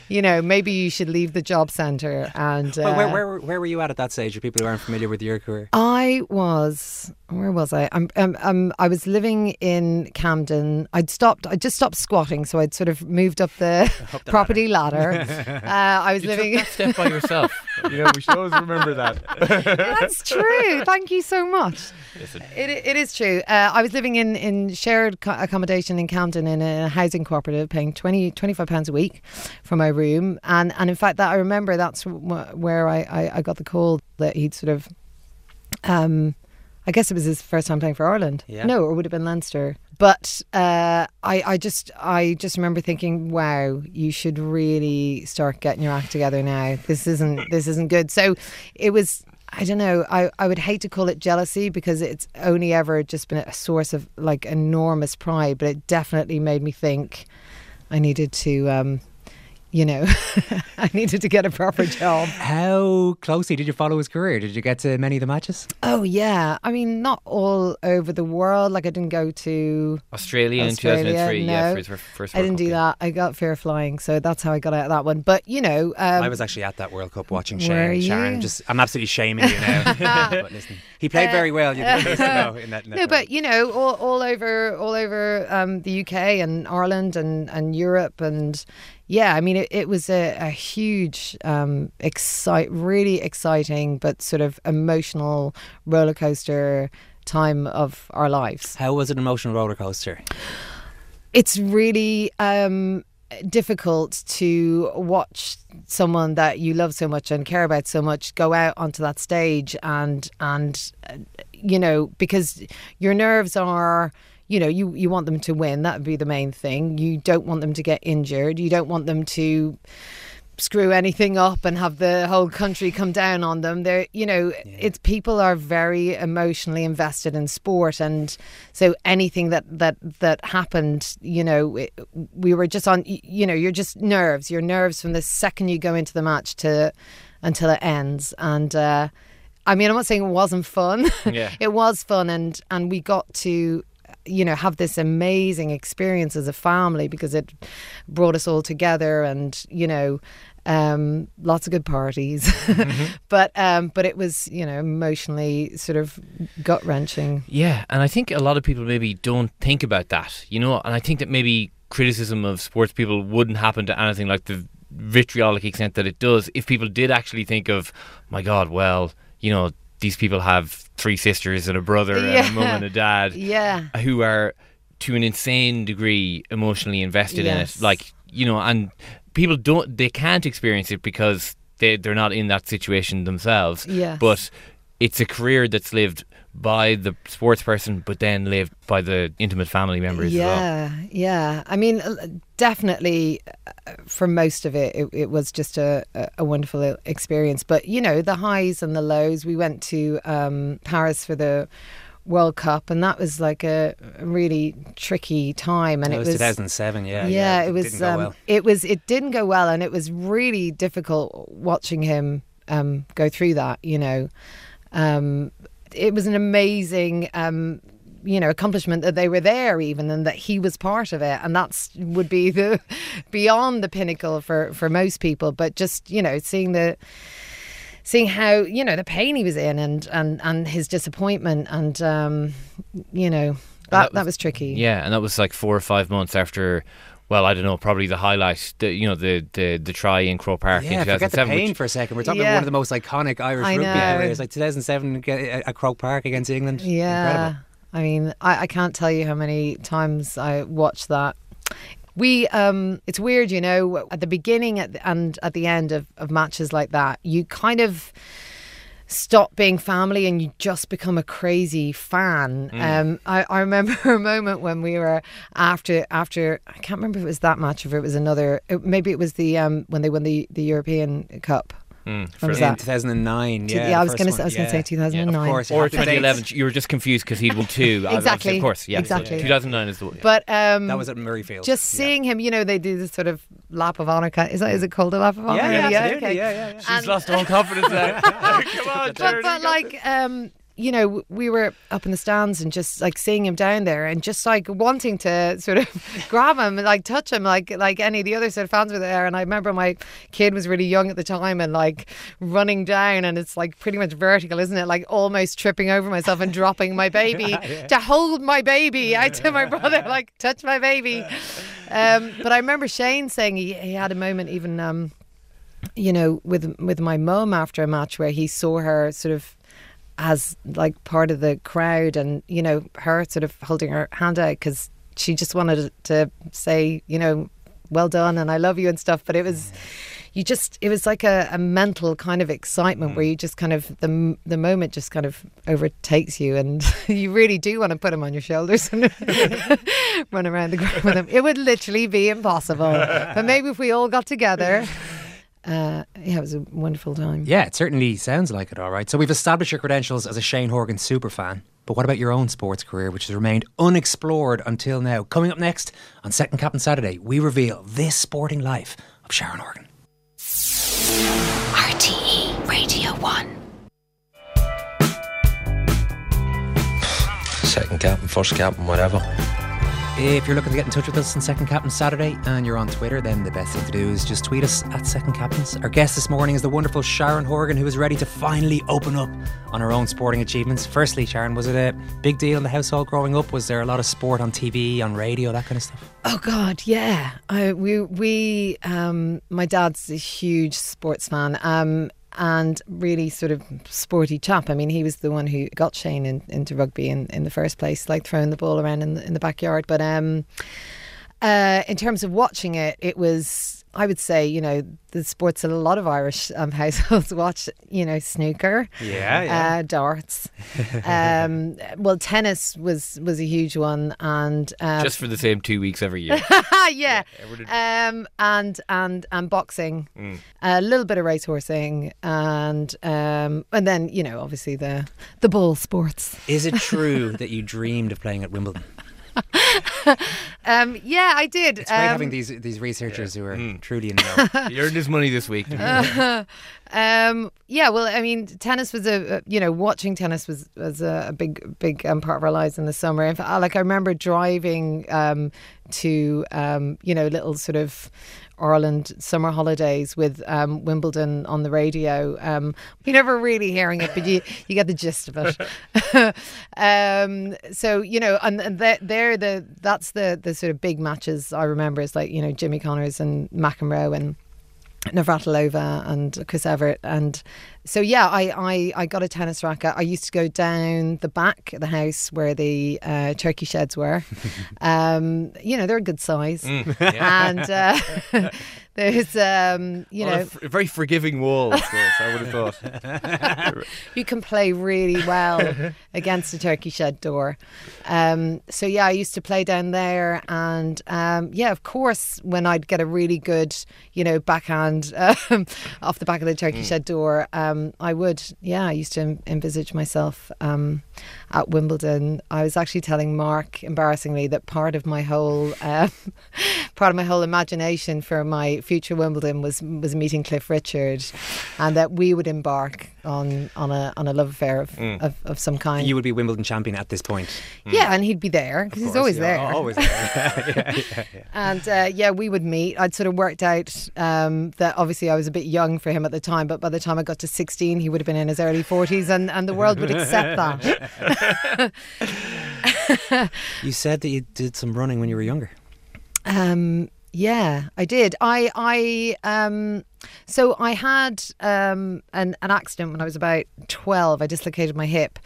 G: you know, maybe you should leave the job centre. And uh,
E: Well, where, where, where were you at at that stage? For people who aren't familiar with your career.
G: I was where was I? I'm, um, um, I was living in Camden. I'd stopped. I just stopped squatting, so I'd sort of moved up the, property ladder. uh, I was
F: You
G: living.
F: took that step by yourself. you know, we should always remember that.
G: That's true. Thank you so much. It, it is true. Uh, I was living in, in shared co- accommodation in Camden in a housing cooperative, paying 20, 25 pounds a week for my room. And, and in fact, that I remember that's wh- where I, I, I got the call that he'd sort of, um, I guess it was his first time playing for Ireland.
E: Yeah.
G: No, it would have been Leinster. But uh, I, I just, I just remember thinking, wow, you should really start getting your act together now. This isn't, this isn't good. So it was. I don't know. I, I would hate to call it jealousy because it's only ever just been a source of like enormous pride, but it definitely made me think I needed to, um, you know, I needed to get a proper job.
E: How closely did you follow his career? Did you get to many of the matches?
G: Oh yeah, I mean not all over the world. Like I didn't go to
F: Australia, in
G: Australia,
F: 2003, yeah, for his fir- first
G: I didn't
F: Cup
G: do
F: game.
G: that. I got fear of flying, so that's how I got out of that one. But you know, um,
E: I was actually at that World Cup watching
G: Were
E: Shane. Sharon,
G: you?
E: just I'm absolutely shaming you now. but listen, he played very well. You did years ago in that. in that
G: no, but you know, all, all over, all over um, the UK and Ireland and, and Europe and yeah, I mean, it, it was a, a huge, um, excite, really exciting, but sort of emotional roller coaster time of our lives.
E: How was it an emotional roller coaster?
G: It's really um, difficult to watch someone that you love so much and care about so much go out onto that stage and and uh, you know because your nerves are you know you you want them to win. That would be the main thing. You don't want them to get injured. You don't want them to screw anything up and have the whole country come down on them. They're you know it's people are very emotionally invested in sport. And so anything that that that happened you know it, we were just on you know you're just nerves. Your nerves from the second you go into the match to until it ends. And uh I mean, I'm not saying it wasn't fun.
F: Yeah.
G: it was fun, and and we got to, you know, have this amazing experience as a family because it brought us all together, and you know, um, lots of good parties. but um, but it was, you know, emotionally sort of gut wrenching.
F: Yeah, and I think a lot of people maybe don't think about that, you know, and I think that maybe criticism of sports people wouldn't happen to anything like the vitriolic extent that it does if people did actually think of, my God, well, you know, these people have three sisters and a brother and a
G: Yeah.
F: mum and a dad
G: Yeah.
F: who are to an insane degree emotionally invested in it. Like, you know, and people don't, they can't experience it because they, they're not in that situation themselves.
G: Yes.
F: But it's a career that's lived by the sports person, but then lived by the intimate family members as well.
G: Yeah, yeah. I mean, definitely for most of it, it, it was just a, a wonderful experience. But, you know, the highs and the lows. We went to um, Paris for the World Cup, and that was like a, really tricky time. And it
E: was
G: was
E: 2007. Yeah,
G: yeah, it was.
E: Didn't go
G: um,
E: well.
G: It was. It didn't go well, and it was really difficult watching him um, go through that. You know, um, it was an amazing. You know, accomplishment that they were there, even, and that he was part of it, and that's would be the beyond the pinnacle for for most people. But just you know, seeing the seeing how you know the pain he was in and and and his disappointment and um, you know that that was, tricky.
F: Yeah, and that was like four or five months after. Well, I don't know. Probably the highlight, the, you know, the the the try in Croke Park
E: Yeah,
F: in
E: forget the
F: 2007.
E: pain
F: which-
E: for a second. We're talking
G: Yeah.
E: about one of the most iconic Irish
G: I
E: rugby
G: know.
E: careers, like 2007 at Croke Park against England.
G: Yeah.
E: Incredible.
G: I mean, I, I can't tell you how many times I watched that. We, um, it's weird, you know, at the beginning at the, and at the end of, of matches like that, you kind of stop being family and you just become a crazy fan. Um, I, I remember a moment when we were after after I can't remember if it was that match or if it was another. It, maybe it was the um, when they won the, the European Cup.
F: Mm,
G: When was
E: In
G: that?
E: 2009, yeah.
G: yeah, I was gonna
E: one.
G: say- I was gonna say 2009.
E: Yeah, of course.
F: or
E: have the dates.
F: 2011. You were just confused because he'd won two. obviously,
G: Exactly.
F: Of course, yeah.
G: Exactly.
F: 2009 is the one. yeah.
G: But um,
E: That was at Murrayfield.
G: just
E: Yeah.
G: seeing him, you know, they do this sort of lap of honor. Is that is it called a lap of honor?
E: Yeah, yeah, absolutely.
G: okay.
E: Yeah, yeah, yeah.
F: She's
G: and-
F: lost all confidence now. Come on,
G: But, but like, um, you know, we were up in the stands and just like seeing him down there and just like wanting to sort of grab him and like touch him like like any of the other sort of fans were there. And I remember my kid was really young at the time and like running down and it's like pretty much vertical, isn't it? Like almost tripping over myself and dropping my baby to hold my baby out to my brother, like touch my baby. Um, but I remember Shane saying he, he had a moment even. Um, you know, with with my mum after a match where he saw her sort of as like part of the crowd, and you know, her sort of holding her hand out because she just wanted to say, you know, well done and I love you and stuff. But it was, you just, it was like a, a mental kind of excitement where mm. you just kind of the the moment just kind of overtakes you, and you really do want to put him on your shoulders and run around the ground with him. It would literally be impossible. But maybe if we all got together. Uh, yeah, it was a wonderful time.
E: Yeah, it certainly sounds like it, all right. So we've established your credentials as a Shane Horgan superfan. But what about your own sports career, which has remained unexplored until now? Coming up next on Second Captain Saturday, we reveal this sporting life of Sharon Horgan.
I: RTÉ Radio 1.
D: Second captain, first captain, whatever.
E: If you're looking to get in touch with us on Second Captain Saturday and you're on Twitter, then the best thing to do is just tweet us at Second Captains. Our guest this morning is the wonderful Sharon Horgan, who is ready to finally open up on her own sporting achievements. Firstly, Sharon, was it a big deal in the household growing up? Was there a lot of sport on TV, on radio, that kind of stuff?
G: Oh God, yeah. I, we we um, my dad's a huge sports fan. Um, and really sort of sporty chap. I mean, he was the one who got Shane in, into rugby in, in the first place, like throwing the ball around in the, in the backyard. But um, uh, in terms of watching it, it was, I would say, you know, the sports that a lot of Irish um, households watch, you know, snooker,
E: Yeah,
G: uh, darts. um, well, tennis was was a huge one, and um,
F: Just for the same two weeks every year.
G: yeah, um, and and and boxing,
F: Mm.
G: a little bit of racehorsing, and um, and then you know, obviously the the ball sports.
E: Is it true that you dreamed of playing at Wimbledon?
G: Um, yeah, I did.
E: It's great
G: um,
E: having these these researchers who are truly in the know.
F: he earned his money this week.
G: Um, yeah, well, I mean, tennis was a, a- you know, watching tennis was was a, a big big um, part of our lives in the summer. In fact, I- like I remember driving um, to um, you know little sort of Ireland summer holidays with um, Wimbledon on the radio. Um, you're never really hearing it, but you you get the gist of it. um, so you know, and, and they're, they're the that's the the sort of big matches I remember is like you know Jimmy Connors and McEnroe and. Navratilova and Chris Evert. And so yeah I, I, I got a tennis racket. I used to go down the back of the house where the uh, turkey sheds were. Um, you know they're a good size. And uh, there's um, you
F: On
G: know
F: f- very forgiving wall, of course, I would have thought.
G: you can play really well against a turkey shed door. Um, so yeah, I used to play down there, and um, yeah, of course, when I'd get a really good, you know, backhand um, off the back of the turkey shed door, um, I would, yeah, I used to envisage myself um, at Wimbledon, I was actually telling Mark, embarrassingly, that part of my whole um, part of my whole imagination for my future Wimbledon was was meeting Cliff Richard, and that we would embark on on a on a love affair of, of, of some kind.
E: You would be Wimbledon champion at this point.
G: yeah, and he'd be there because he's always there.
E: Always there. yeah, yeah, yeah.
G: And uh, yeah, we would meet. I'd sort of worked out um, that obviously I was a bit young for him at the time, but by the time I got to 16, he would have been in his early 40s, and, and the world would accept that.
E: You said that you did some running when you were younger.
G: Um, yeah, I did. I I um, so I had um, an an accident when I was about 12. I dislocated my hip.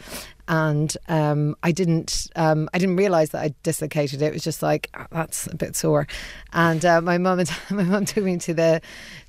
G: And um, I didn't, um, I didn't realize that I dislocated it. It was just like "Oh, that's a bit sore. And uh, my mum and my mum took me to the,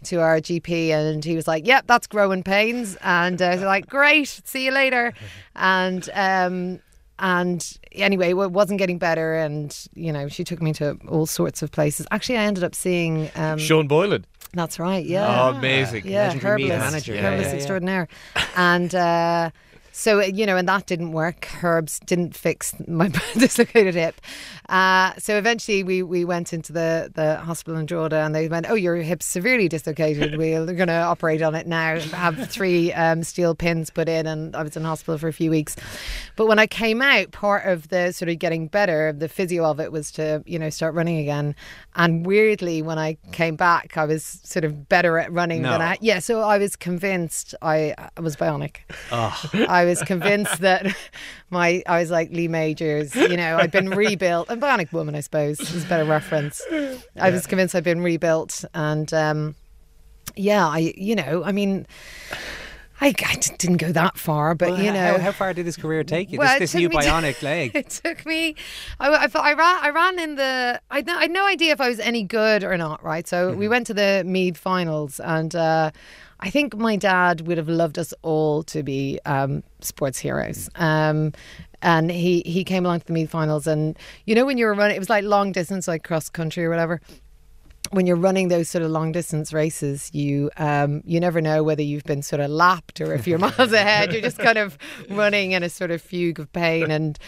G: to our GP, and he was like, "Yep, that's growing pains." And uh, I was like, "Great, see you later." And um, and anyway, it wasn't getting better, and you know, she took me to all sorts of places. Actually, I ended up seeing. Um,
F: Sean Boylan.
G: That's right. Yeah.
F: Oh, amazing.
G: Yeah,
E: Meath
G: herbalist,
E: manager. Yeah,
G: herbalist
E: yeah, yeah.
G: extraordinaire, and. Uh, so you know, and that didn't work. Herbs didn't fix my dislocated hip. Uh, so eventually, we we went into the the hospital in Drogheda, and they went, "Oh, your hip's severely dislocated. We're going to operate on it now. Have three um, steel pins put in." And I was in hospital for a few weeks. But when I came out, part of the sort of getting better, the physio of it was to you know start running again. And weirdly, when I came back, I was sort of better at running than
E: No.
G: I. Yeah, so I was convinced I, I was bionic. I was convinced that my I was like Lee Majors, you know, I'd been rebuilt. A bionic woman, I suppose, is a better reference. I was convinced I'd been rebuilt, and um, yeah, I you know, I mean. I didn't go that far, but
E: Well,
G: you know,
E: how, far did this career take you?
G: Well,
E: this this new
G: me to-
E: bionic leg.
G: it took me. I, I, I ran. I ran in the. I had no, I had no idea if I was any good or not. Right. So
E: Mm-hmm.
G: we went to the Meath finals, and uh, I think my dad would have loved us all to be um, sports heroes. Um, and he he came along to the Meath finals, and you know when you were running, it was like long distance, like cross country or whatever when you're running those sort of long distance races, you um, you never know whether you've been sort of lapped or if you're miles ahead. You're just kind of running in a sort of fugue of pain. And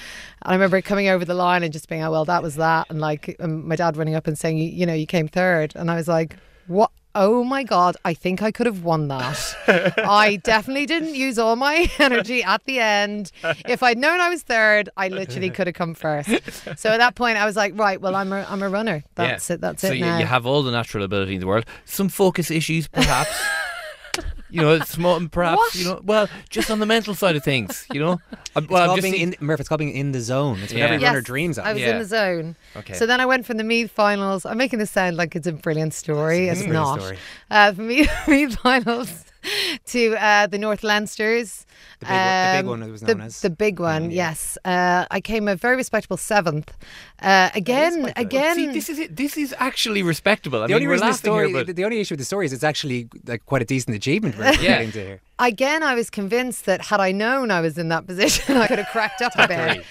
G: I remember coming over the line and just being, oh well, that was that. And like um, my dad running up and saying, you, you know, you came third, and I was like, what? Oh my God, I think I could have won that. I definitely didn't use all my energy at the end. If I'd known I was third, I literally could have come first. So at that point, I was like, right, well, I'm a, I'm a runner. That's it. That's
F: so
G: it
F: you, you have all the natural ability in the world. Some focus issues, perhaps. you know, small, perhaps.
G: What?
F: You know, well, just on the mental side of things. You know, I'm,
E: It's
F: well, I'm just
E: being
F: saying-
E: in, Murph, it's called being in the zone. It's what
F: Yeah.
E: every
G: Yes,
E: runner dreams of.
G: I was
F: Yeah.
G: in the zone.
F: Okay.
G: So then I went from the Meath finals. I'm making this sound like it's a brilliant story.
E: It's
G: It's,
E: brilliant
G: not.
E: story.
G: Uh, from Meath, Meath finals to uh, the North Leinsters.
E: The big one- the big
G: Um,
E: one it was
G: the,
E: as.
G: The big one,
E: Mm, yeah.
G: yes. Uh, I came a very respectable seventh. Uh, again, again.
F: See, this is it. This is actually respectable. I
E: the
F: mean,
E: only reason the story,
F: here, but
E: the only issue with the story is it's actually like quite a decent achievement we're
F: Yeah.
E: getting to here.
G: again, I was convinced that had I known I was in that position, I could have cracked up a bit.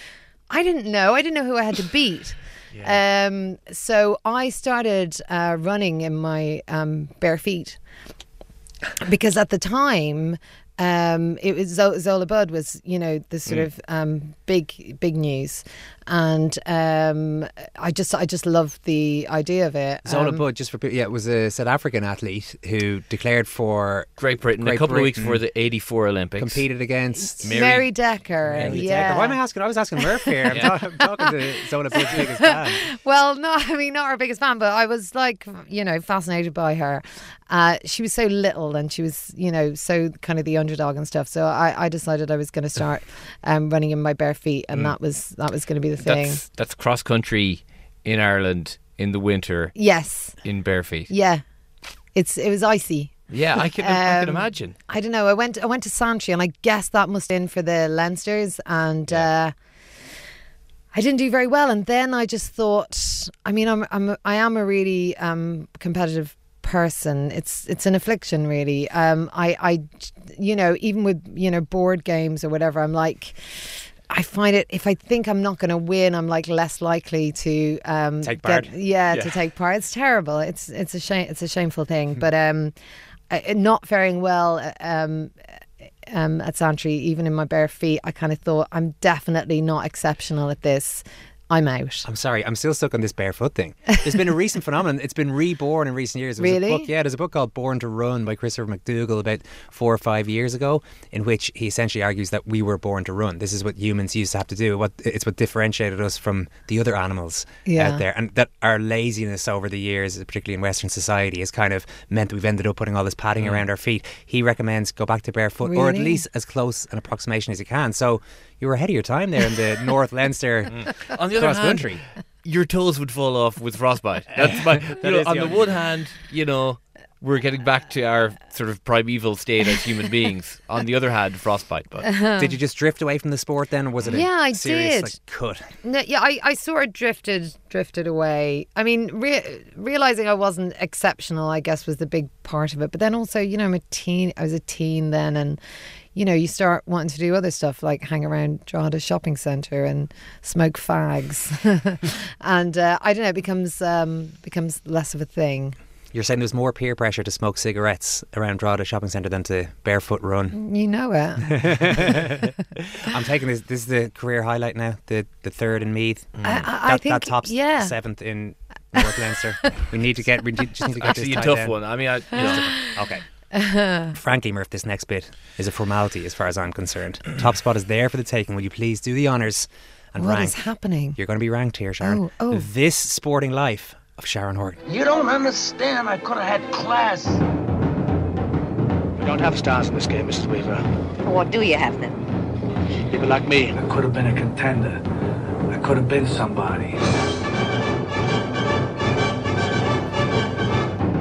G: I didn't know. I didn't know who I had to beat. Um, so I started uh, running in my um, bare feet because at the time. Um, it was Zola Budd was, you know, the sort
E: Mm.
G: of um, big, big news, and um, I just, I just loved the idea of it.
E: Zola
G: Um,
E: Budd, just for people, yeah, was a South African athlete who declared for
F: Great Britain, a
E: Great
F: couple of weeks
E: Britain
F: before the '84 Olympics,
E: competed against
F: Mary-
G: Mary Decker,
E: Mary
G: yeah.
E: Decker. Why am I asking? I was asking Murph here. I'm,
F: Yeah.
E: ta- I'm talking to Zola Budd's biggest fan.
G: Well, no, I mean, not our biggest fan, but I was like, you know, fascinated by her. Uh, she was so little and she was, you know, so kind of the underdog and stuff. So I, I decided I was going to start um, running in my bare feet, and that was that was going to be the thing.
F: That's that's cross country in Ireland in the winter
G: yes,
F: in bare feet.
G: yeah, it's it was icy.
F: Yeah, I can I can
G: Um,
F: imagine.
G: I don't know. I went I went to Santry, and I guess that must in for the Leinsters, and uh, I didn't do very well. And then I just thought, I mean, I'm I'm I am a really um, competitive person. It's it's an affliction, really. Um, I I you know even with you know board games or whatever, I'm like. I find it if I think I'm not going to win, I'm like less likely to um,
E: Take
G: get-
E: part.
G: yeah,
F: Yeah.
G: to take part. It's terrible. It's it's a shame. It's a shameful thing. But um, not faring well uh, um, um, at Santry, even in my bare feet, I kind of thought I'm definitely not exceptional at this. I'm out.
E: I'm sorry, I'm still stuck on this barefoot thing. There's been a recent phenomenon. It's been reborn in recent years. There
G: Really?
E: A book, yeah, there's a book called Born to Run by Christopher McDougall about four or five years ago, in which he essentially argues that we were born to run. This is what humans used to have to do. What it's what differentiated us from the other animals
G: Yeah.
E: out there, and that our laziness over the years, particularly in Western society, has kind of meant that we've ended up putting all this padding mm. around our feet. He recommends go back to barefoot, or at least as close an approximation as you can. So you were ahead of your time there in the North Leinster mm.
F: On the other
E: cross
F: hand,
E: country.
F: your toes would fall off with frostbite. That's my. you know, on
E: the
F: the one hand, you know, we're getting back to our sort of primeval state as human beings. On the other hand, frostbite. But
E: Did you just drift away from the sport then, or was it
G: Yeah, I
E: serious
G: did.
E: like cut?
G: No, yeah, I, I sort of drifted drifted away. I mean, re- realizing I wasn't exceptional, I guess, was the big part of it. But then also, you know, I'm a teen. I was a teen then, and you know, you start wanting to do other stuff like hang around Drogheda shopping centre and smoke fags, and uh, I don't know, it becomes um, becomes less of a thing.
E: You're saying there's more peer pressure to smoke cigarettes around Drogheda Shopping Centre than to barefoot run.
G: You know it.
E: I'm taking this. This is the career highlight now. The the third in Meath.
G: I- I- I
E: that,
G: think-
E: that tops
G: yeah.
E: seventh in North Leinster. We need to get. We need- just need to get
F: actually,
E: this
F: a tough
E: down.
F: one. I mean, I, you know,
E: Okay. Frankly, Murph, this next bit is a formality as far as I'm concerned. Top spot is there for the taking. Will you please do the honours and
G: What
E: rank?
G: is happening?
E: You're going to be ranked here, Sharon.
G: Oh, oh.
E: This sporting life of Sharon Horgan.
B: You don't understand. I could have had class.
J: We don't have stars in this game, Mrs. Weaver.
I: What do you have then?
J: People like me.
B: I could have been a contender. I could have been somebody.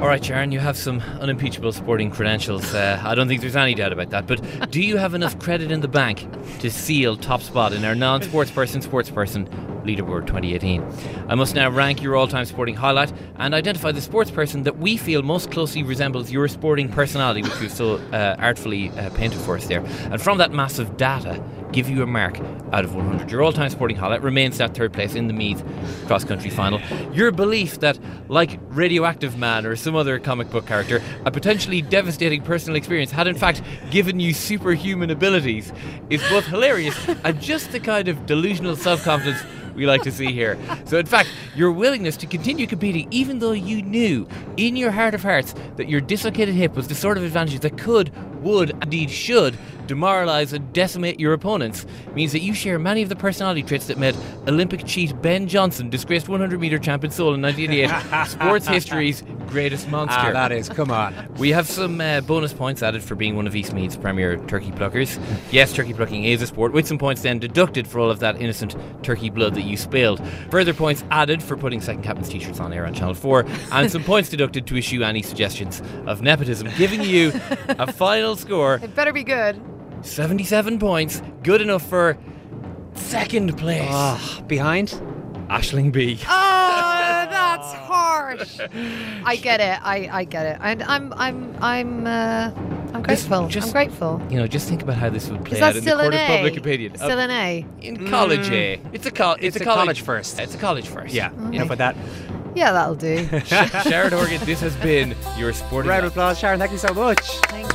F: All right, Sharon, you have some unimpeachable sporting credentials. Uh, I don't think there's any doubt about that. But do you have enough credit in the bank to seal top spot in our non-sports person, sports person leaderboard 2018? I must now rank your all-time sporting highlight and identify the sports person that we feel most closely resembles your sporting personality, which you've so uh, artfully uh, painted for us there. And from that massive data, give you a mark out of 100. Your all-time sporting highlight remains that third place in the Meath cross-country final. Your belief that, like Radioactive Man or some other comic book character, a potentially devastating personal experience had in fact given you superhuman abilities is both hilarious and just the kind of delusional self-confidence we like to see here. So, in fact, your willingness to continue competing, even though you knew in your heart of hearts that your dislocated hip was the sort of advantage that could, would, indeed should demoralize and decimate your opponents, means that you share many of the personality traits that made Olympic cheat Ben Johnson, disgraced 100 meter champion Seoul in 1988, sports history's greatest monster.
E: Ah, that is. Come on.
F: We have some uh, bonus points added for being one of East Meath's premier turkey pluckers. Yes, turkey plucking is a sport, with some points then deducted for all of that innocent turkey blood that you spilled. Further points added for putting second captain's t-shirts on air on Channel 4, and some points deducted to issue any suggestions of nepotism, giving you a final score
G: It better be good.
F: 77 points, good enough for second place.
E: Ah, behind?
F: Aisling Bea.
G: Oh, that's harsh. I get it. I, I get it. And I'm I'm I'm uh, I'm grateful.
F: just-
G: I'm grateful.
F: You know, just think about how this would play
G: Is
F: out
G: that
F: in the court
G: an
F: of
G: A?
F: public opinion.
G: Still an A?
F: in college, eh? It's a col- It's,
E: It's
F: a,
E: a
F: college.
E: college first.
F: It's a college first.
E: Yeah.
G: Mm.
E: Enough with that.
G: Yeah, that'll do.
F: Sharon Horgan, this has been your sporting.
E: Round of
F: life.
E: applause, Sharon. Thank you so much.
G: Thank you.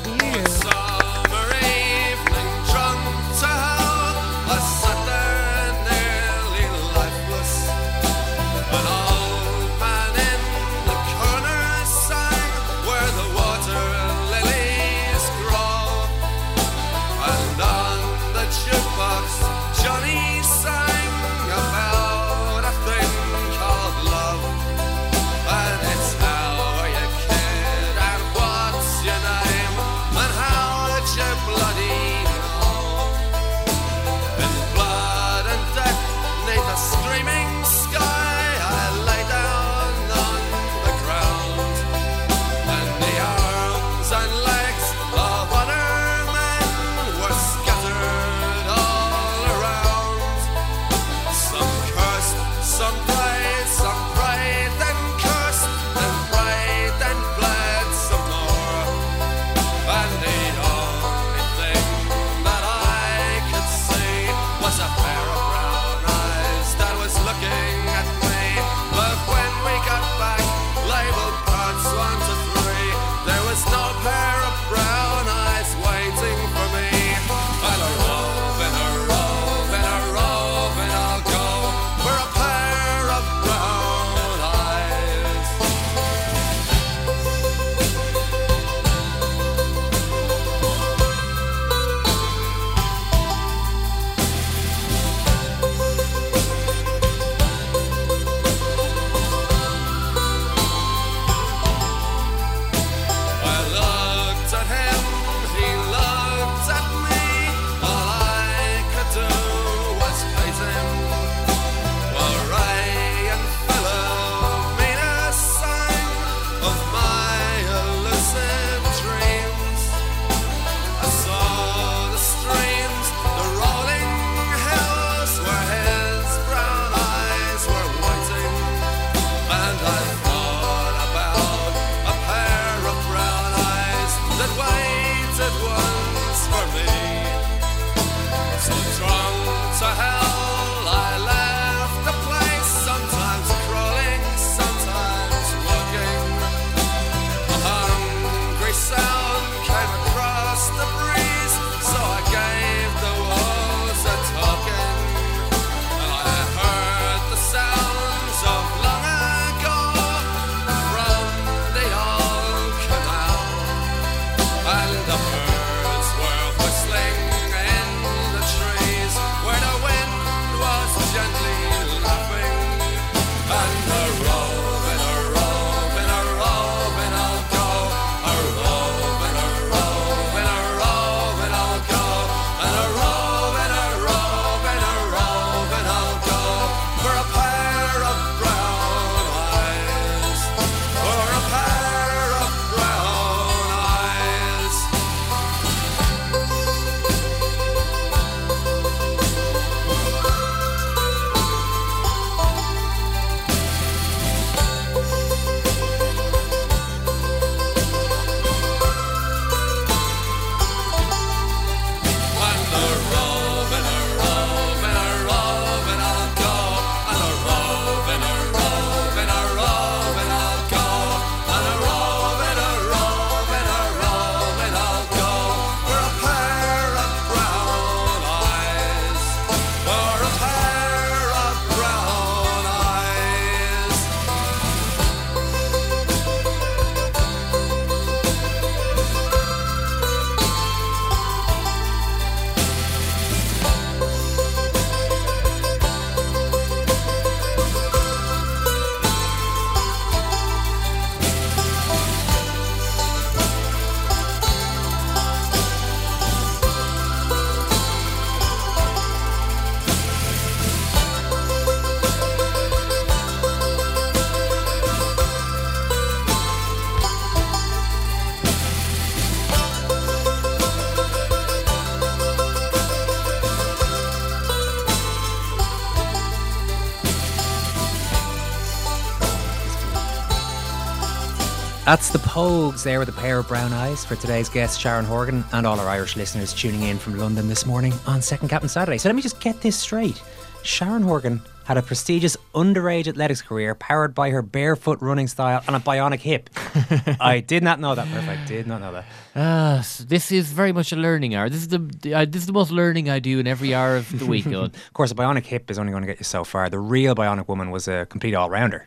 E: That's the Pogues there with a pair of brown eyes for today's guest, Sharon Horgan, and all our Irish listeners tuning in from London this morning on Second Captain Saturday. So let me just get this straight. Sharon Horgan had a prestigious underage athletics career powered by her barefoot running style and a bionic hip. I did not know that, Murph. I did not know that.
F: Ah, s- this is very much a learning hour. This is the uh, this is the most learning I do in every hour of the week.
E: Of course, a bionic hip is only going to get you so far. The real bionic woman was a complete all rounder,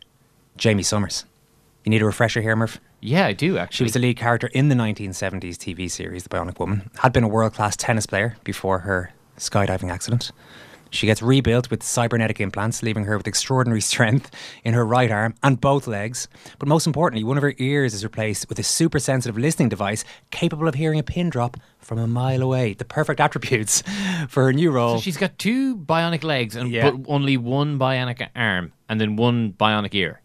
E: Jaime Sommers. You need a refresher here, Murph?
F: Yeah, I do actually.
E: She was the lead character in the 1970s TV series The Bionic Woman. Had been a world class tennis player before her skydiving accident. She gets rebuilt with cybernetic implants, leaving her with extraordinary strength in her right arm and both legs. But most importantly, one of her ears is replaced with a super sensitive listening device capable of hearing a pin drop from a mile away. The perfect attributes for her new role.
F: So she's got two bionic legs and
E: Yeah.
F: but only one bionic arm and then one bionic ear.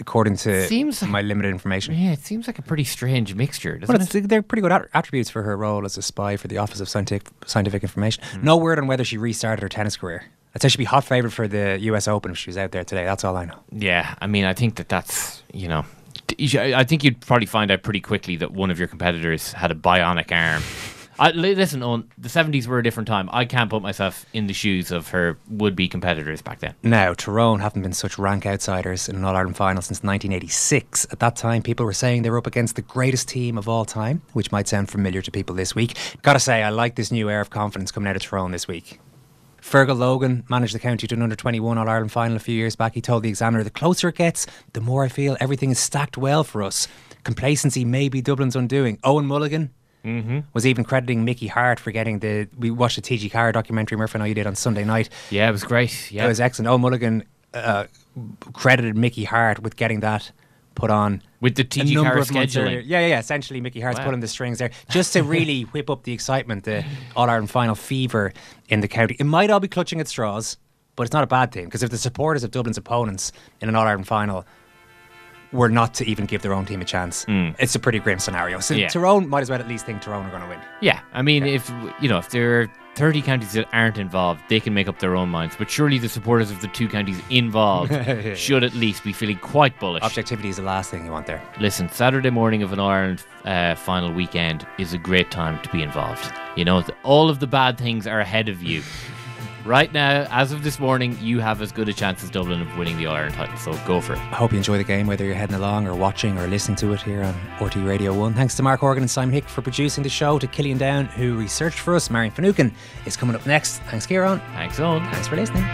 E: According to
F: Seems like-
E: my limited information.
F: Yeah, it seems like a pretty strange mixture, doesn't
E: Well,
F: it?
E: they're pretty good at- attributes for her role as a spy for the Office of Scientific, Scientific Information.
F: Hmm.
E: No word on whether she restarted her tennis career. I'd say she'd be hot favourite for the US Open if she was out there today. That's all I know.
F: Yeah, I mean, I think that that's you know, t- you should- I think you'd probably find out pretty quickly that one of your competitors had a bionic arm. I, listen, on the seventies were a different time. I can't put myself in the shoes of her would-be competitors back then.
E: Now, Tyrone haven't been such rank outsiders in an All Ireland final since 1986. At that time, people were saying they were up against the greatest team of all time, which might sound familiar to people this week. Gotta say, I like this new air of confidence coming out of Tyrone this week. Fergal Logan managed the county to an under 21 All Ireland final a few years back. He told the examiner, The closer it gets, the more I feel everything is stacked well for us. Complacency may be Dublin's undoing. Owen Mulligan
F: Mm-hmm.
E: was even crediting Mickey Harte for getting the. We watched the TG Ceathair documentary, Murphy, and I know you did on Sunday night.
F: Yeah, it was great. Yeah,
E: It was excellent. Oh, Mulligan uh, credited Mickey Harte with getting that put on
F: with the TG
E: number
F: Carr
E: of months earlier.
F: scheduling.
E: Yeah, yeah, yeah. Essentially, Mickey Harte's
F: Wow.
E: pulling the strings there just to really whip up the excitement, the All Ireland final fever in the county. It might all be clutching at straws, but it's not a bad thing because if the supporters of Dublin's opponents in an All Ireland final were not to even give their own team a chance, it's a pretty grim scenario. So.
F: Yeah.
E: Tyrone might as well at least think Tyrone are going to win.
F: Yeah, I mean, if you know, if there are 30 counties that aren't involved, they can make up their own minds. But surely the supporters of the two counties involved should at least be feeling quite bullish.
E: Objectivity is the last thing you want there.
F: Listen, Saturday morning of an Ireland uh, final weekend is a great time to be involved. You know, all of the bad things are ahead of you. Right now, as of this morning, you have as good a chance as Dublin of winning the Ireland title, so go for it.
E: I hope you enjoy the game, whether you're heading along or watching or listening to it here on RTÉ Radio 1. Thanks to Mark Horgan and Simon Hick for producing the show, to Killian Down, who researched for us. Marian Finucane is coming up next. Thanks, Kieran.
F: Thanks, Owen.
E: Thanks for listening.